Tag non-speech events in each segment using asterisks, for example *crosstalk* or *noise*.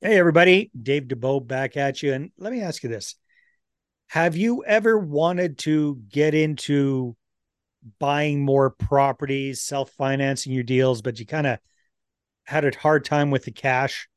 Hey, everybody. Dave Dubeau back at you. And let me ask you this Have you ever wanted to get into buying more properties, self financing your deals, but you kind of had a hard time with the cash?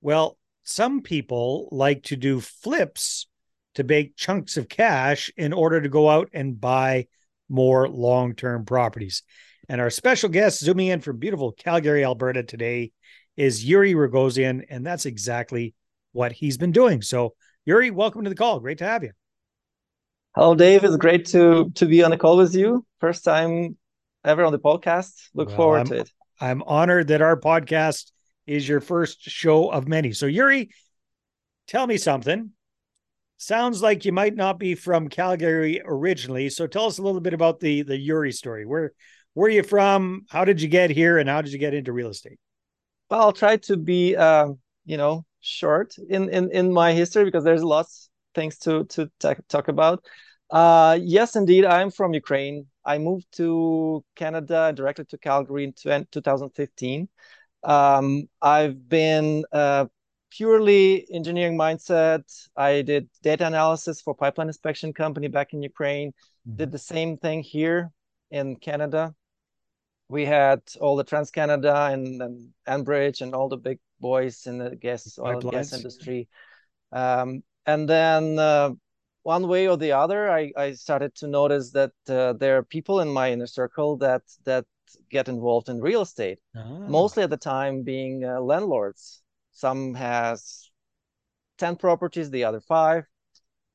Well, some people like to do flips to make chunks of cash in order to go out and buy more long term properties. And our special guest zooming in from beautiful Calgary, Alberta today is Yuriy Rogozian, and that's exactly what he's been doing. So, Yuri, welcome to the call. Great to have you. Hello, Dave. It's great to to be on the call with you. First time ever on the podcast. Look well, forward I'm, to it. I'm honored that our podcast is your first show of many. So, Yuri, tell me something. Sounds like you might not be from Calgary originally. So, tell us a little bit about the the Yuri story. Where where are you from? How did you get here, and how did you get into real estate? Well, I'll try to be, uh, you know, short in, in, in my history because there's lots things to, to talk about. Uh, yes, indeed, I'm from Ukraine. I moved to Canada directly to Calgary in 2015. Um, I've been uh, purely engineering mindset. I did data analysis for pipeline inspection company back in Ukraine. Mm-hmm. Did the same thing here in Canada we had all the Trans Canada and, and Enbridge and all the big boys in the gas oil and gas industry. Um, and then uh, one way or the other, I, I started to notice that uh, there are people in my inner circle that that get involved in real estate. Oh. Mostly at the time being uh, landlords. Some has ten properties, the other five,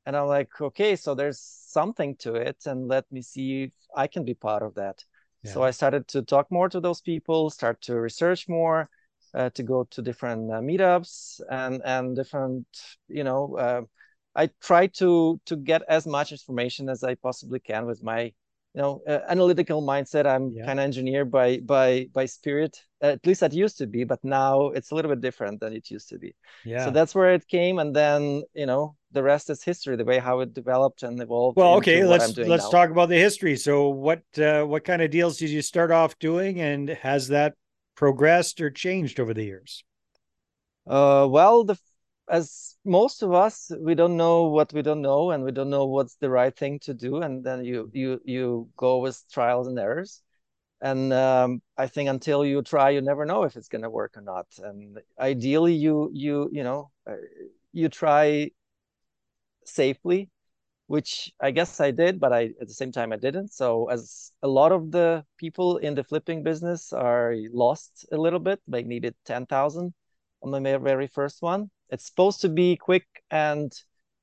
and I'm like, okay, so there's something to it, and let me see if I can be part of that. So I started to talk more to those people, start to research more, uh, to go to different uh, meetups and and different, you know, uh, I try to to get as much information as I possibly can with my, you know, uh, analytical mindset. I'm yeah. kind of engineer by by by spirit. At least that used to be, but now it's a little bit different than it used to be. Yeah. So that's where it came, and then you know, the rest is history. The way how it developed and evolved. Well, okay, let's let's now. talk about the history. So, what uh, what kind of deals did you start off doing, and has that progressed or changed over the years? Uh, well, the as most of us, we don't know what we don't know, and we don't know what's the right thing to do, and then you you you go with trials and errors. And um, I think until you try, you never know if it's going to work or not. And ideally, you you you know uh, you try safely, which I guess I did, but I at the same time I didn't. So as a lot of the people in the flipping business are lost a little bit, like needed 10,000 on my very first one. It's supposed to be quick and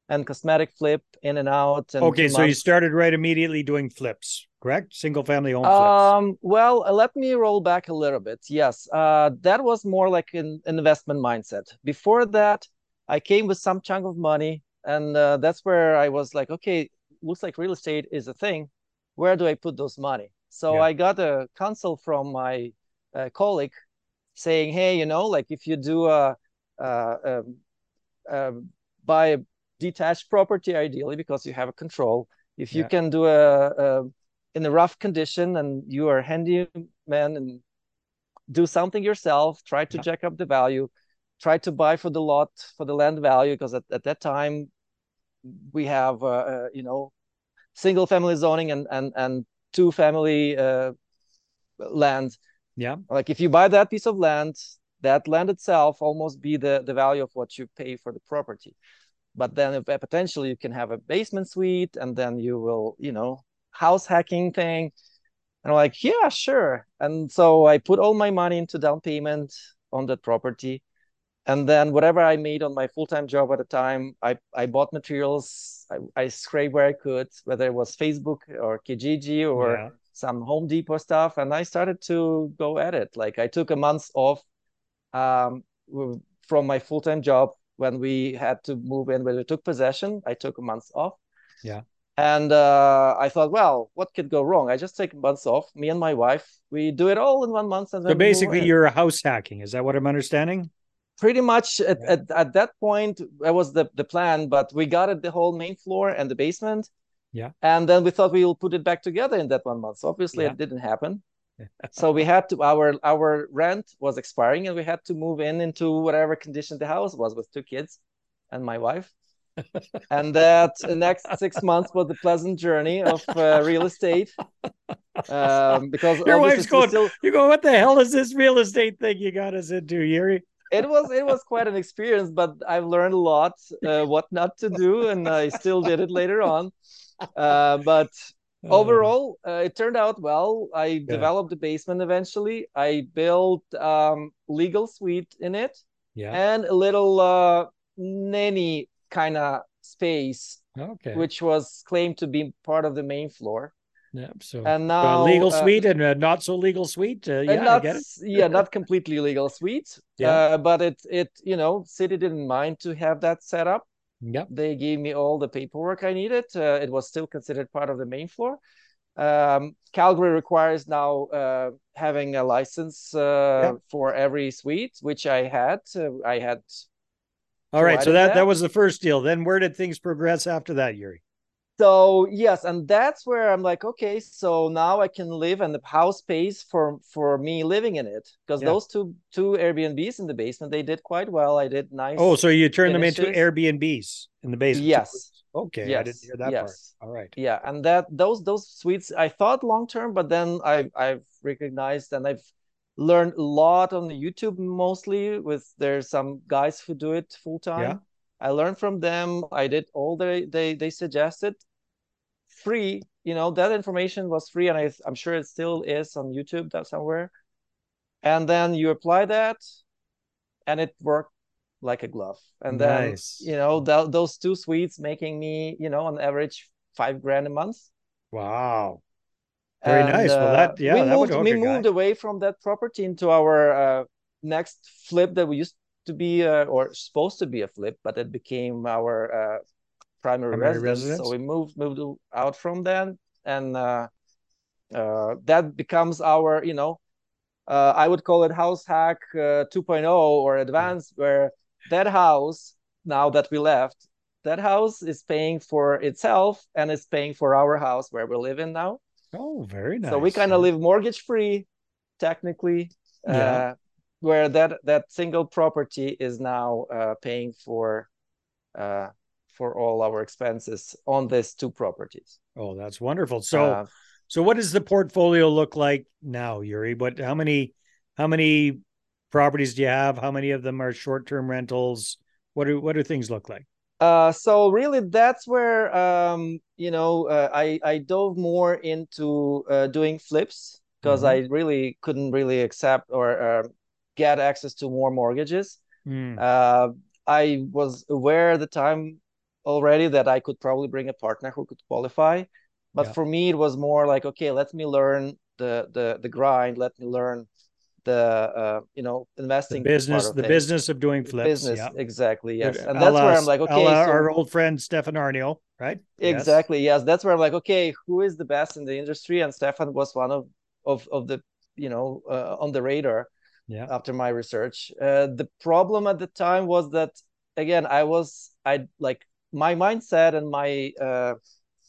and cosmetic flip in and out. And okay, so months. you started right immediately doing flips, correct? Single family home flips. Um, well, uh, let me roll back a little bit. Yes, uh, that was more like an, an investment mindset. Before that, I came with some chunk of money and uh, that's where i was like okay looks like real estate is a thing where do i put those money so yeah. i got a counsel from my uh, colleague saying hey you know like if you do a, a, a, a buy a detached property ideally because you have a control if you yeah. can do a, a in a rough condition and you are a handyman and do something yourself try to yeah. jack up the value try to buy for the lot for the land value because at, at that time we have uh, uh, you know single family zoning and and and two family uh, land yeah like if you buy that piece of land that land itself almost be the the value of what you pay for the property. But then if, potentially you can have a basement suite and then you will you know house hacking thing. And I'm like yeah sure. And so I put all my money into down payment on that property. And then whatever I made on my full-time job at the time, I, I bought materials, I, I scraped where I could, whether it was Facebook or Kijiji or yeah. some Home Depot stuff, and I started to go at it. Like I took a month off um, from my full-time job when we had to move in, when we took possession. I took a month off. Yeah. And uh, I thought, well, what could go wrong? I just take months off. Me and my wife, we do it all in one month. And so basically, you're house hacking. Is that what I'm understanding? pretty much at, yeah. at, at that point that was the, the plan but we got it the whole main floor and the basement yeah and then we thought we will put it back together in that one month so obviously yeah. it didn't happen so we had to our our rent was expiring and we had to move in into whatever condition the house was with two kids and my wife *laughs* and that next six months was a pleasant journey of uh, real estate um, because your wife's going still... you go what the hell is this real estate thing you got us into yuri it was it was quite an experience but i've learned a lot uh, what not to do and i still did it later on uh, but. Overall uh, it turned out well i yeah. developed the basement eventually i built um, legal suite in it yeah. and a little uh, nanny kind of space okay which was claimed to be part of the main floor yeah so and now legal uh, suite and a not so legal suite uh, yeah not, I get it. yeah not completely legal suite *laughs* Yeah. uh, but it it you know city didn't mind to have that set up Yep. they gave me all the paperwork I needed. Uh, it was still considered part of the main floor. Um, Calgary requires now uh, having a license uh, Yep. for every suite, which I had. Uh, I had. all right so that that. that was the first deal then where did things progress after that yuri So yes, and that's where I'm like, okay, so now I can live, and the house pays for for me living in it because Yeah. those two two Airbnbs in the basement they did quite well. I did nice. oh so you turned them into airbnbs in the basement Yes. okay i Yes, didn't hear that yes. part all right yeah and that those those suites i thought long term but then i i've recognized and i've learned a lot on the youtube mostly with there's some guys who do it full time Yeah. I learned from them. I did all they they they suggested. Free you know that information was free and I, i'm sure it still is on youtube that somewhere. And then you apply that and it worked like a glove. And then you know th- those two suites making me you know on average five grand a month. Wow. Very And, nice. Well, uh, that- yeah, we that moved, we guy. moved away from that property into our uh, next flip that we used to be uh, or supposed to be a flip, but it became our uh, primary, Primary residence. residence? So we moved moved out from then, and uh, uh, that becomes our you know uh, I would call it house hack uh, 2.0 or advanced, where that house now that we left. That house is paying for itself and is paying for our house where we live in now. oh very nice So we kind of live mortgage free, technically. Yeah. Where that that single property is now uh, paying for uh, for all our expenses on these two properties. oh that's wonderful so Uh, So what does the portfolio look like now, Yuri? What how many how many properties do you have? How many of them are short-term rentals? What do what do things look like? uh, so really, that's where um, you know uh, I I dove more into uh, doing flips because Mhm. I really couldn't really accept or uh, get access to more mortgages. Hmm. Uh, I was aware at the time already that I could probably bring a partner who could qualify. But Yeah. for me, it was more like, okay, let me learn the the the grind. Let me learn the uh, you know investing part business the things. business of doing flips. business yeah. exactly yes, and that's where I'm like, okay, so our old friend Stefan Aarnio, right? Yes. exactly yes, that's where I'm like, okay, who is the best in the industry? And Stefan was one of of of the you know uh, on the radar. Yeah. after my research. Uh, the problem at the time was that again, I was I like my mindset and my uh,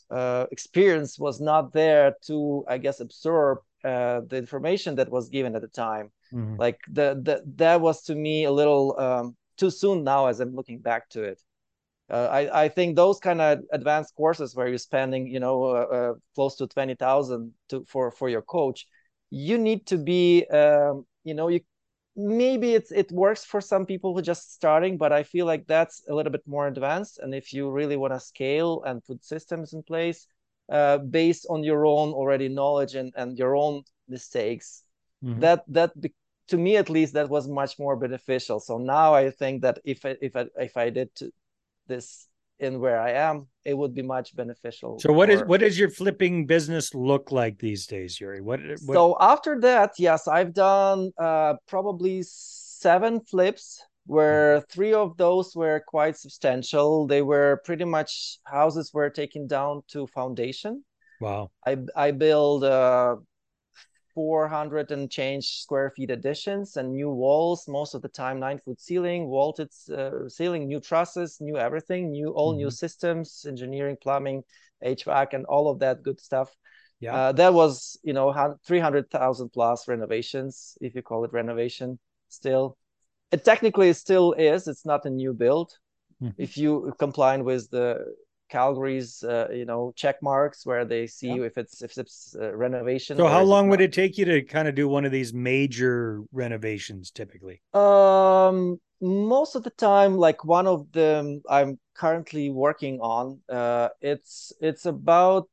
uh, experience was not there to, I guess, absorb uh, the information that was given at the time. Mhm. Like the, the that was to me a little um, too soon now as I'm looking back to it. Uh, I, I think those kind of advanced courses where you're spending, you know, uh, uh, close to twenty thousand to for for your coach, you need to be, um, you know, you maybe it's it works for some people who are just starting, but I feel like that's a little bit more advanced. And if you really want to scale and put systems in place uh, based on your own already knowledge and and your own mistakes, Mhm. that that to me at least that was much more beneficial. So now I think that if I, if I, if I did to, this in where I am, it would be much beneficial. So what is for- what does your flipping business look like these days, Yuri? What, what so after that, yes, I've done uh, probably seven flips where three of those were quite substantial. They were pretty much houses were taken down to foundation. wow. I I build uh, 400 and change square feet additions and new walls most of the time nine foot ceiling vaulted uh, ceiling new trusses new everything new all new systems engineering plumbing hvac and all of that good stuff Yeah. Uh, that was, you know, 300,000 plus renovations, if you call it renovation still. It technically still is. It's not a new build. Mm-hmm. If you comply with the Calgary's, uh, you know, check marks where they see yeah. if it's if it's uh, renovation. So how long would it take you to kind of do one of these major renovations typically? Um, most of the time, like one of them I'm currently working on, uh, it's it's about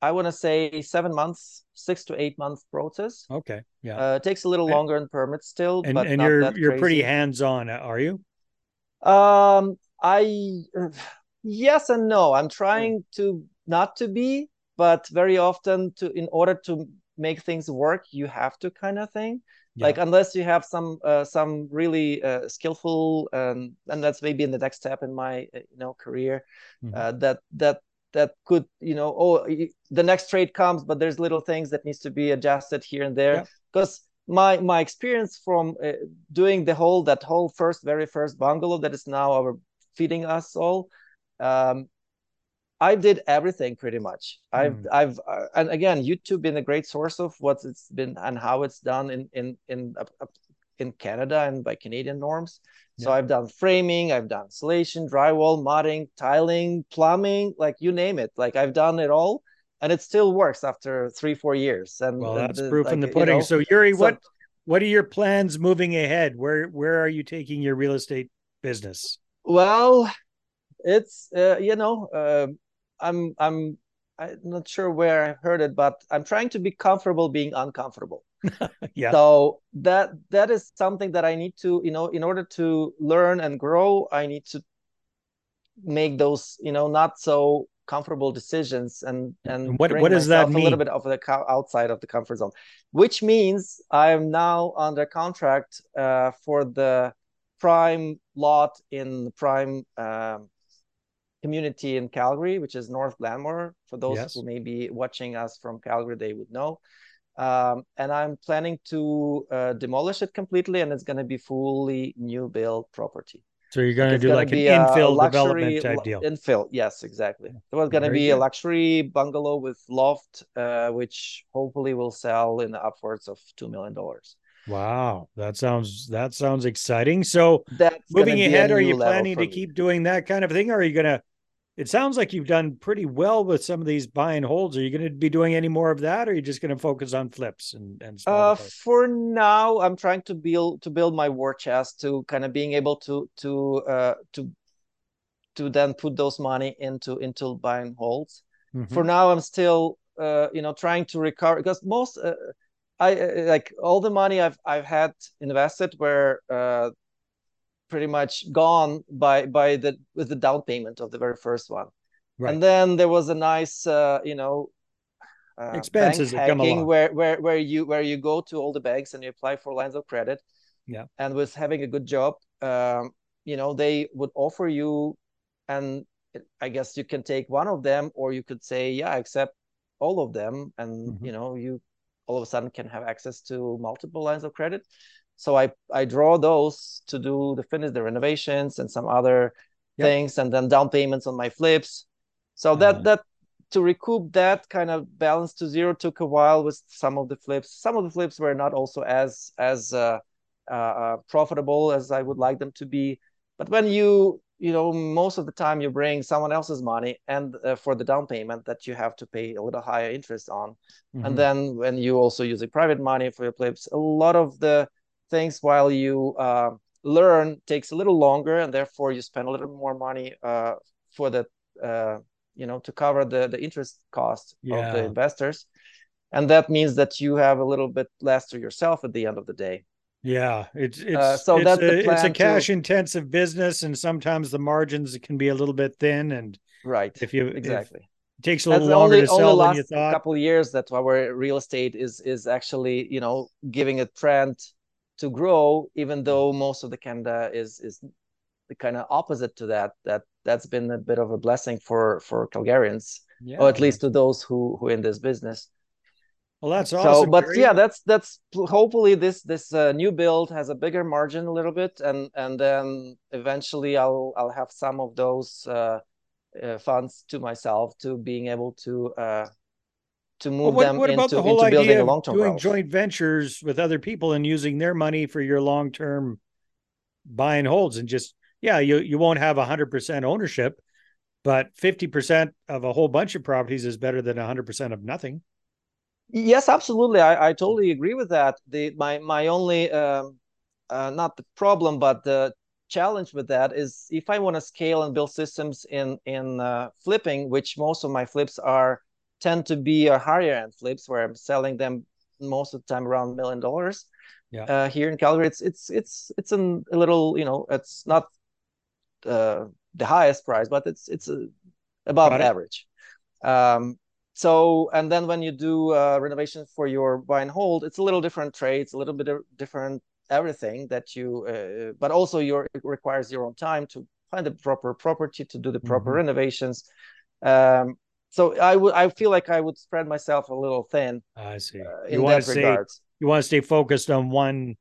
I want to say seven months, six to eight months process. Okay, yeah, uh, it takes a little longer in permits still, and, but and you're you're crazy. pretty hands on, are you? Um, I yes and no. I'm trying to not to be, but very often to in order to make things work, you have to kind of thing. Yeah. Like unless you have some uh, some really uh, skillful and and that's maybe in the next step in my uh, you know career mm-hmm. uh, that that that could you know oh the next trade comes but there's little things that needs to be adjusted here and there because yeah. my my experience from uh, doing the whole that whole first very first bungalow that is now our feeding us all um, I did everything pretty much. I've hmm. I've uh, and again, YouTube been a great source of what it's been and how it's done in in in uh, in Canada and by Canadian norms. So. I've done framing, I've done insulation, drywall, modding, tiling, plumbing, like you name it. Like I've done it all, and it still works after three four years. And well, that's and, proof like, in the pudding. You know, so Yuri, so, what what are your plans moving ahead? Where where are you taking your real estate business? Well, it's uh, you know uh, i'm i'm i'm not sure where i heard it but i'm trying to be comfortable being uncomfortable *laughs* yeah so that that is something that i need to you know in order to learn and grow i need to make those you know not so comfortable decisions and and what what does that mean? A little bit of the outside of the comfort zone, which means I am now under contract uh, for the prime lot in the prime um, community in Calgary, which is North Glenmore. For those yes. who may be watching us from Calgary, they would know. Um, and I'm planning to uh, demolish it completely, and it's going to be fully new build property. So you're going to do like an infill development type deal. Infill, yes, exactly. So it's going to be good. a luxury bungalow with loft, uh, which hopefully will sell in upwards of two million dollars. Wow, that sounds that sounds exciting. So That's moving ahead, are you planning to me. keep doing that kind of thing, or are you going to it sounds like you've done pretty well with some of these buy and holds. Are you going to be doing any more of that, or are you just going to focus on flips and and? Uh, for now, I'm trying to build to build my war chest to kind of being able to to uh to to then put those money into into buy and holds. Mm-hmm. For now, I'm still uh you know trying to recover because most uh, I like all the money I've I've had invested where uh pretty much gone by by the with the down payment of the very first one. Right. and then there was a nice uh, you know uh, expenses hacking where where where you where you go to all the banks and you apply for lines of credit. Yeah. And with having a good job um, you know they would offer you and i guess you can take one of them or you could say yeah I accept all of them. And mm-hmm. you know you all of a sudden can have access to multiple lines of credit so I I draw those to do the finish the renovations and some other yep. things and then down payments on my flips. So uh, that that to recoup that kind of balance to zero took a while with some of the flips. Some of the flips were not also as as uh, uh, uh, profitable as I would like them to be. But when you you know most of the time you bring someone else's money and uh, for the down payment that you have to pay a little higher interest on mm-hmm. and then when you also using private money for your flips a lot of the things while you uh, learn takes a little longer and therefore you spend a little more money uh, for the uh, you know to cover the the interest cost yeah. of the investors and that means that you have a little bit less to yourself at the end of the day yeah it's it's uh, so it's that's a, it's a cash to... intensive business and sometimes the margins can be a little bit thin and right if you exactly it takes a little That's longer only, to sell only than you thought. couple of years that our real estate is is actually you know giving a trend to grow, even though most of the Canada is is the kind of opposite to that. That that's been a bit of a blessing for for Calgarians, yeah. or at least to those who who in this business. Well, that's awesome. So, but yeah, that's that's hopefully this this uh, new build has a bigger margin a little bit, and and then eventually I'll I'll have some of those uh, uh, funds to myself to being able to uh, to move what, them what about the whole into building idea a of long-term doing growth. joint ventures with other people and using their money for your long-term buy and holds and just yeah you you won't have 100% ownership but 50% of a whole bunch of properties is better than 100% of nothing Yes, absolutely. I, I totally agree with that. The my my only um, uh, not the problem, but the challenge with that is if I want to scale and build systems in in uh, flipping, which most of my flips are tend to be a higher end flips where I'm selling them most of the time around a million dollars. Yeah. Uh, here in Calgary, it's it's it's it's an, a little you know it's not uh, the highest price, but it's it's a, above it. average. Um, so and then when you do uh, renovation for your buy and hold, it's a little different trades, a little bit of different everything that you, uh, but also your it requires your own time to find the proper property to do the proper Mhm. renovations. Um, so I would I feel like I would spread myself a little thin i see. uh, you want that to stay you want to stay focused on one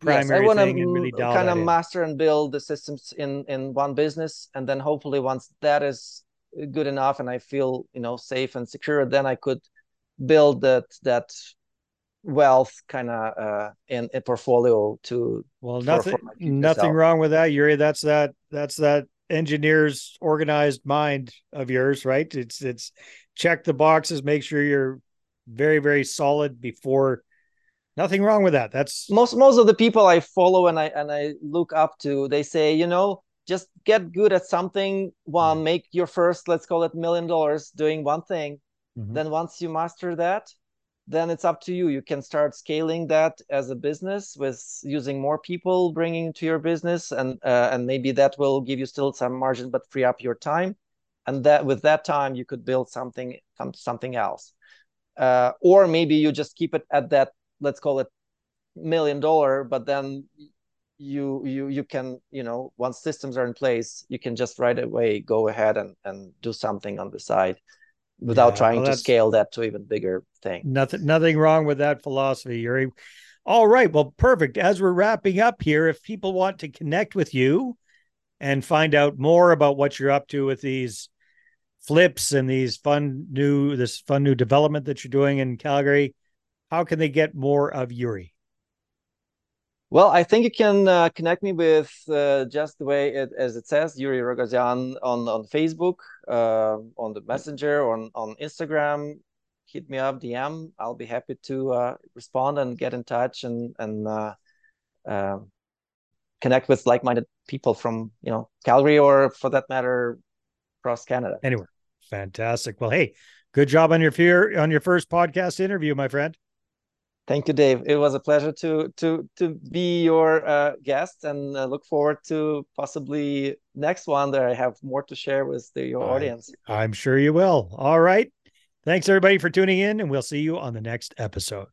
primary yes, I want thing and really kind of master and build the systems in in one business, and then hopefully once that is good enough and I feel you know safe and secure, then I could build that that wealth kind of uh, in a portfolio to Well, nothing, for future nothing wrong with that, Yuri. That's that, that's that engineer's organized mind of yours, right? It's, it's check the boxes, make sure you're very, very solid before. Nothing wrong with that. That's most most of the people I follow and I and I look up to, they say, you know, just get good at something while Right. make your first, let's call it million dollars doing one thing. Mhm. Then once you master that, then it's up to you. You can start scaling that as a business with using more people bringing to your business, and uh, and maybe that will give you still some margin, but free up your time. And that with that time, you could build something something else, uh, or maybe you just keep it at that. Let's call it million dollar, but then you you you can you know once systems are in place, you can just right away go ahead and and do something on the side without Yeah, trying well, to scale that to even bigger thing. nothing, nothing wrong with that philosophy, Yuri. All right. Well, perfect. As we're wrapping up here, if people want to connect with you and find out more about what you're up to with these flips and these fun new, this fun new development that you're doing in Calgary, how can they get more of Yuri? Well, I think you can uh, connect me with uh, just the way it as it says, Yuriy Rogozian on on Facebook, uh, on the Messenger, on on Instagram. Hit me up, DM. I'll be happy to uh, respond and get in touch and and uh, uh, connect with like-minded people from you know Calgary or for that matter across Canada. Anywhere. Fantastic. Well, hey, good job on your fear on your first podcast interview, my friend. Thank you, Dave. It was a pleasure to to to be your uh, guest, and uh, look forward to possibly next one that I have more to share with the, your I- audience. I'm sure you will. All right. Thanks everybody for tuning in, and we'll see you on the next episode.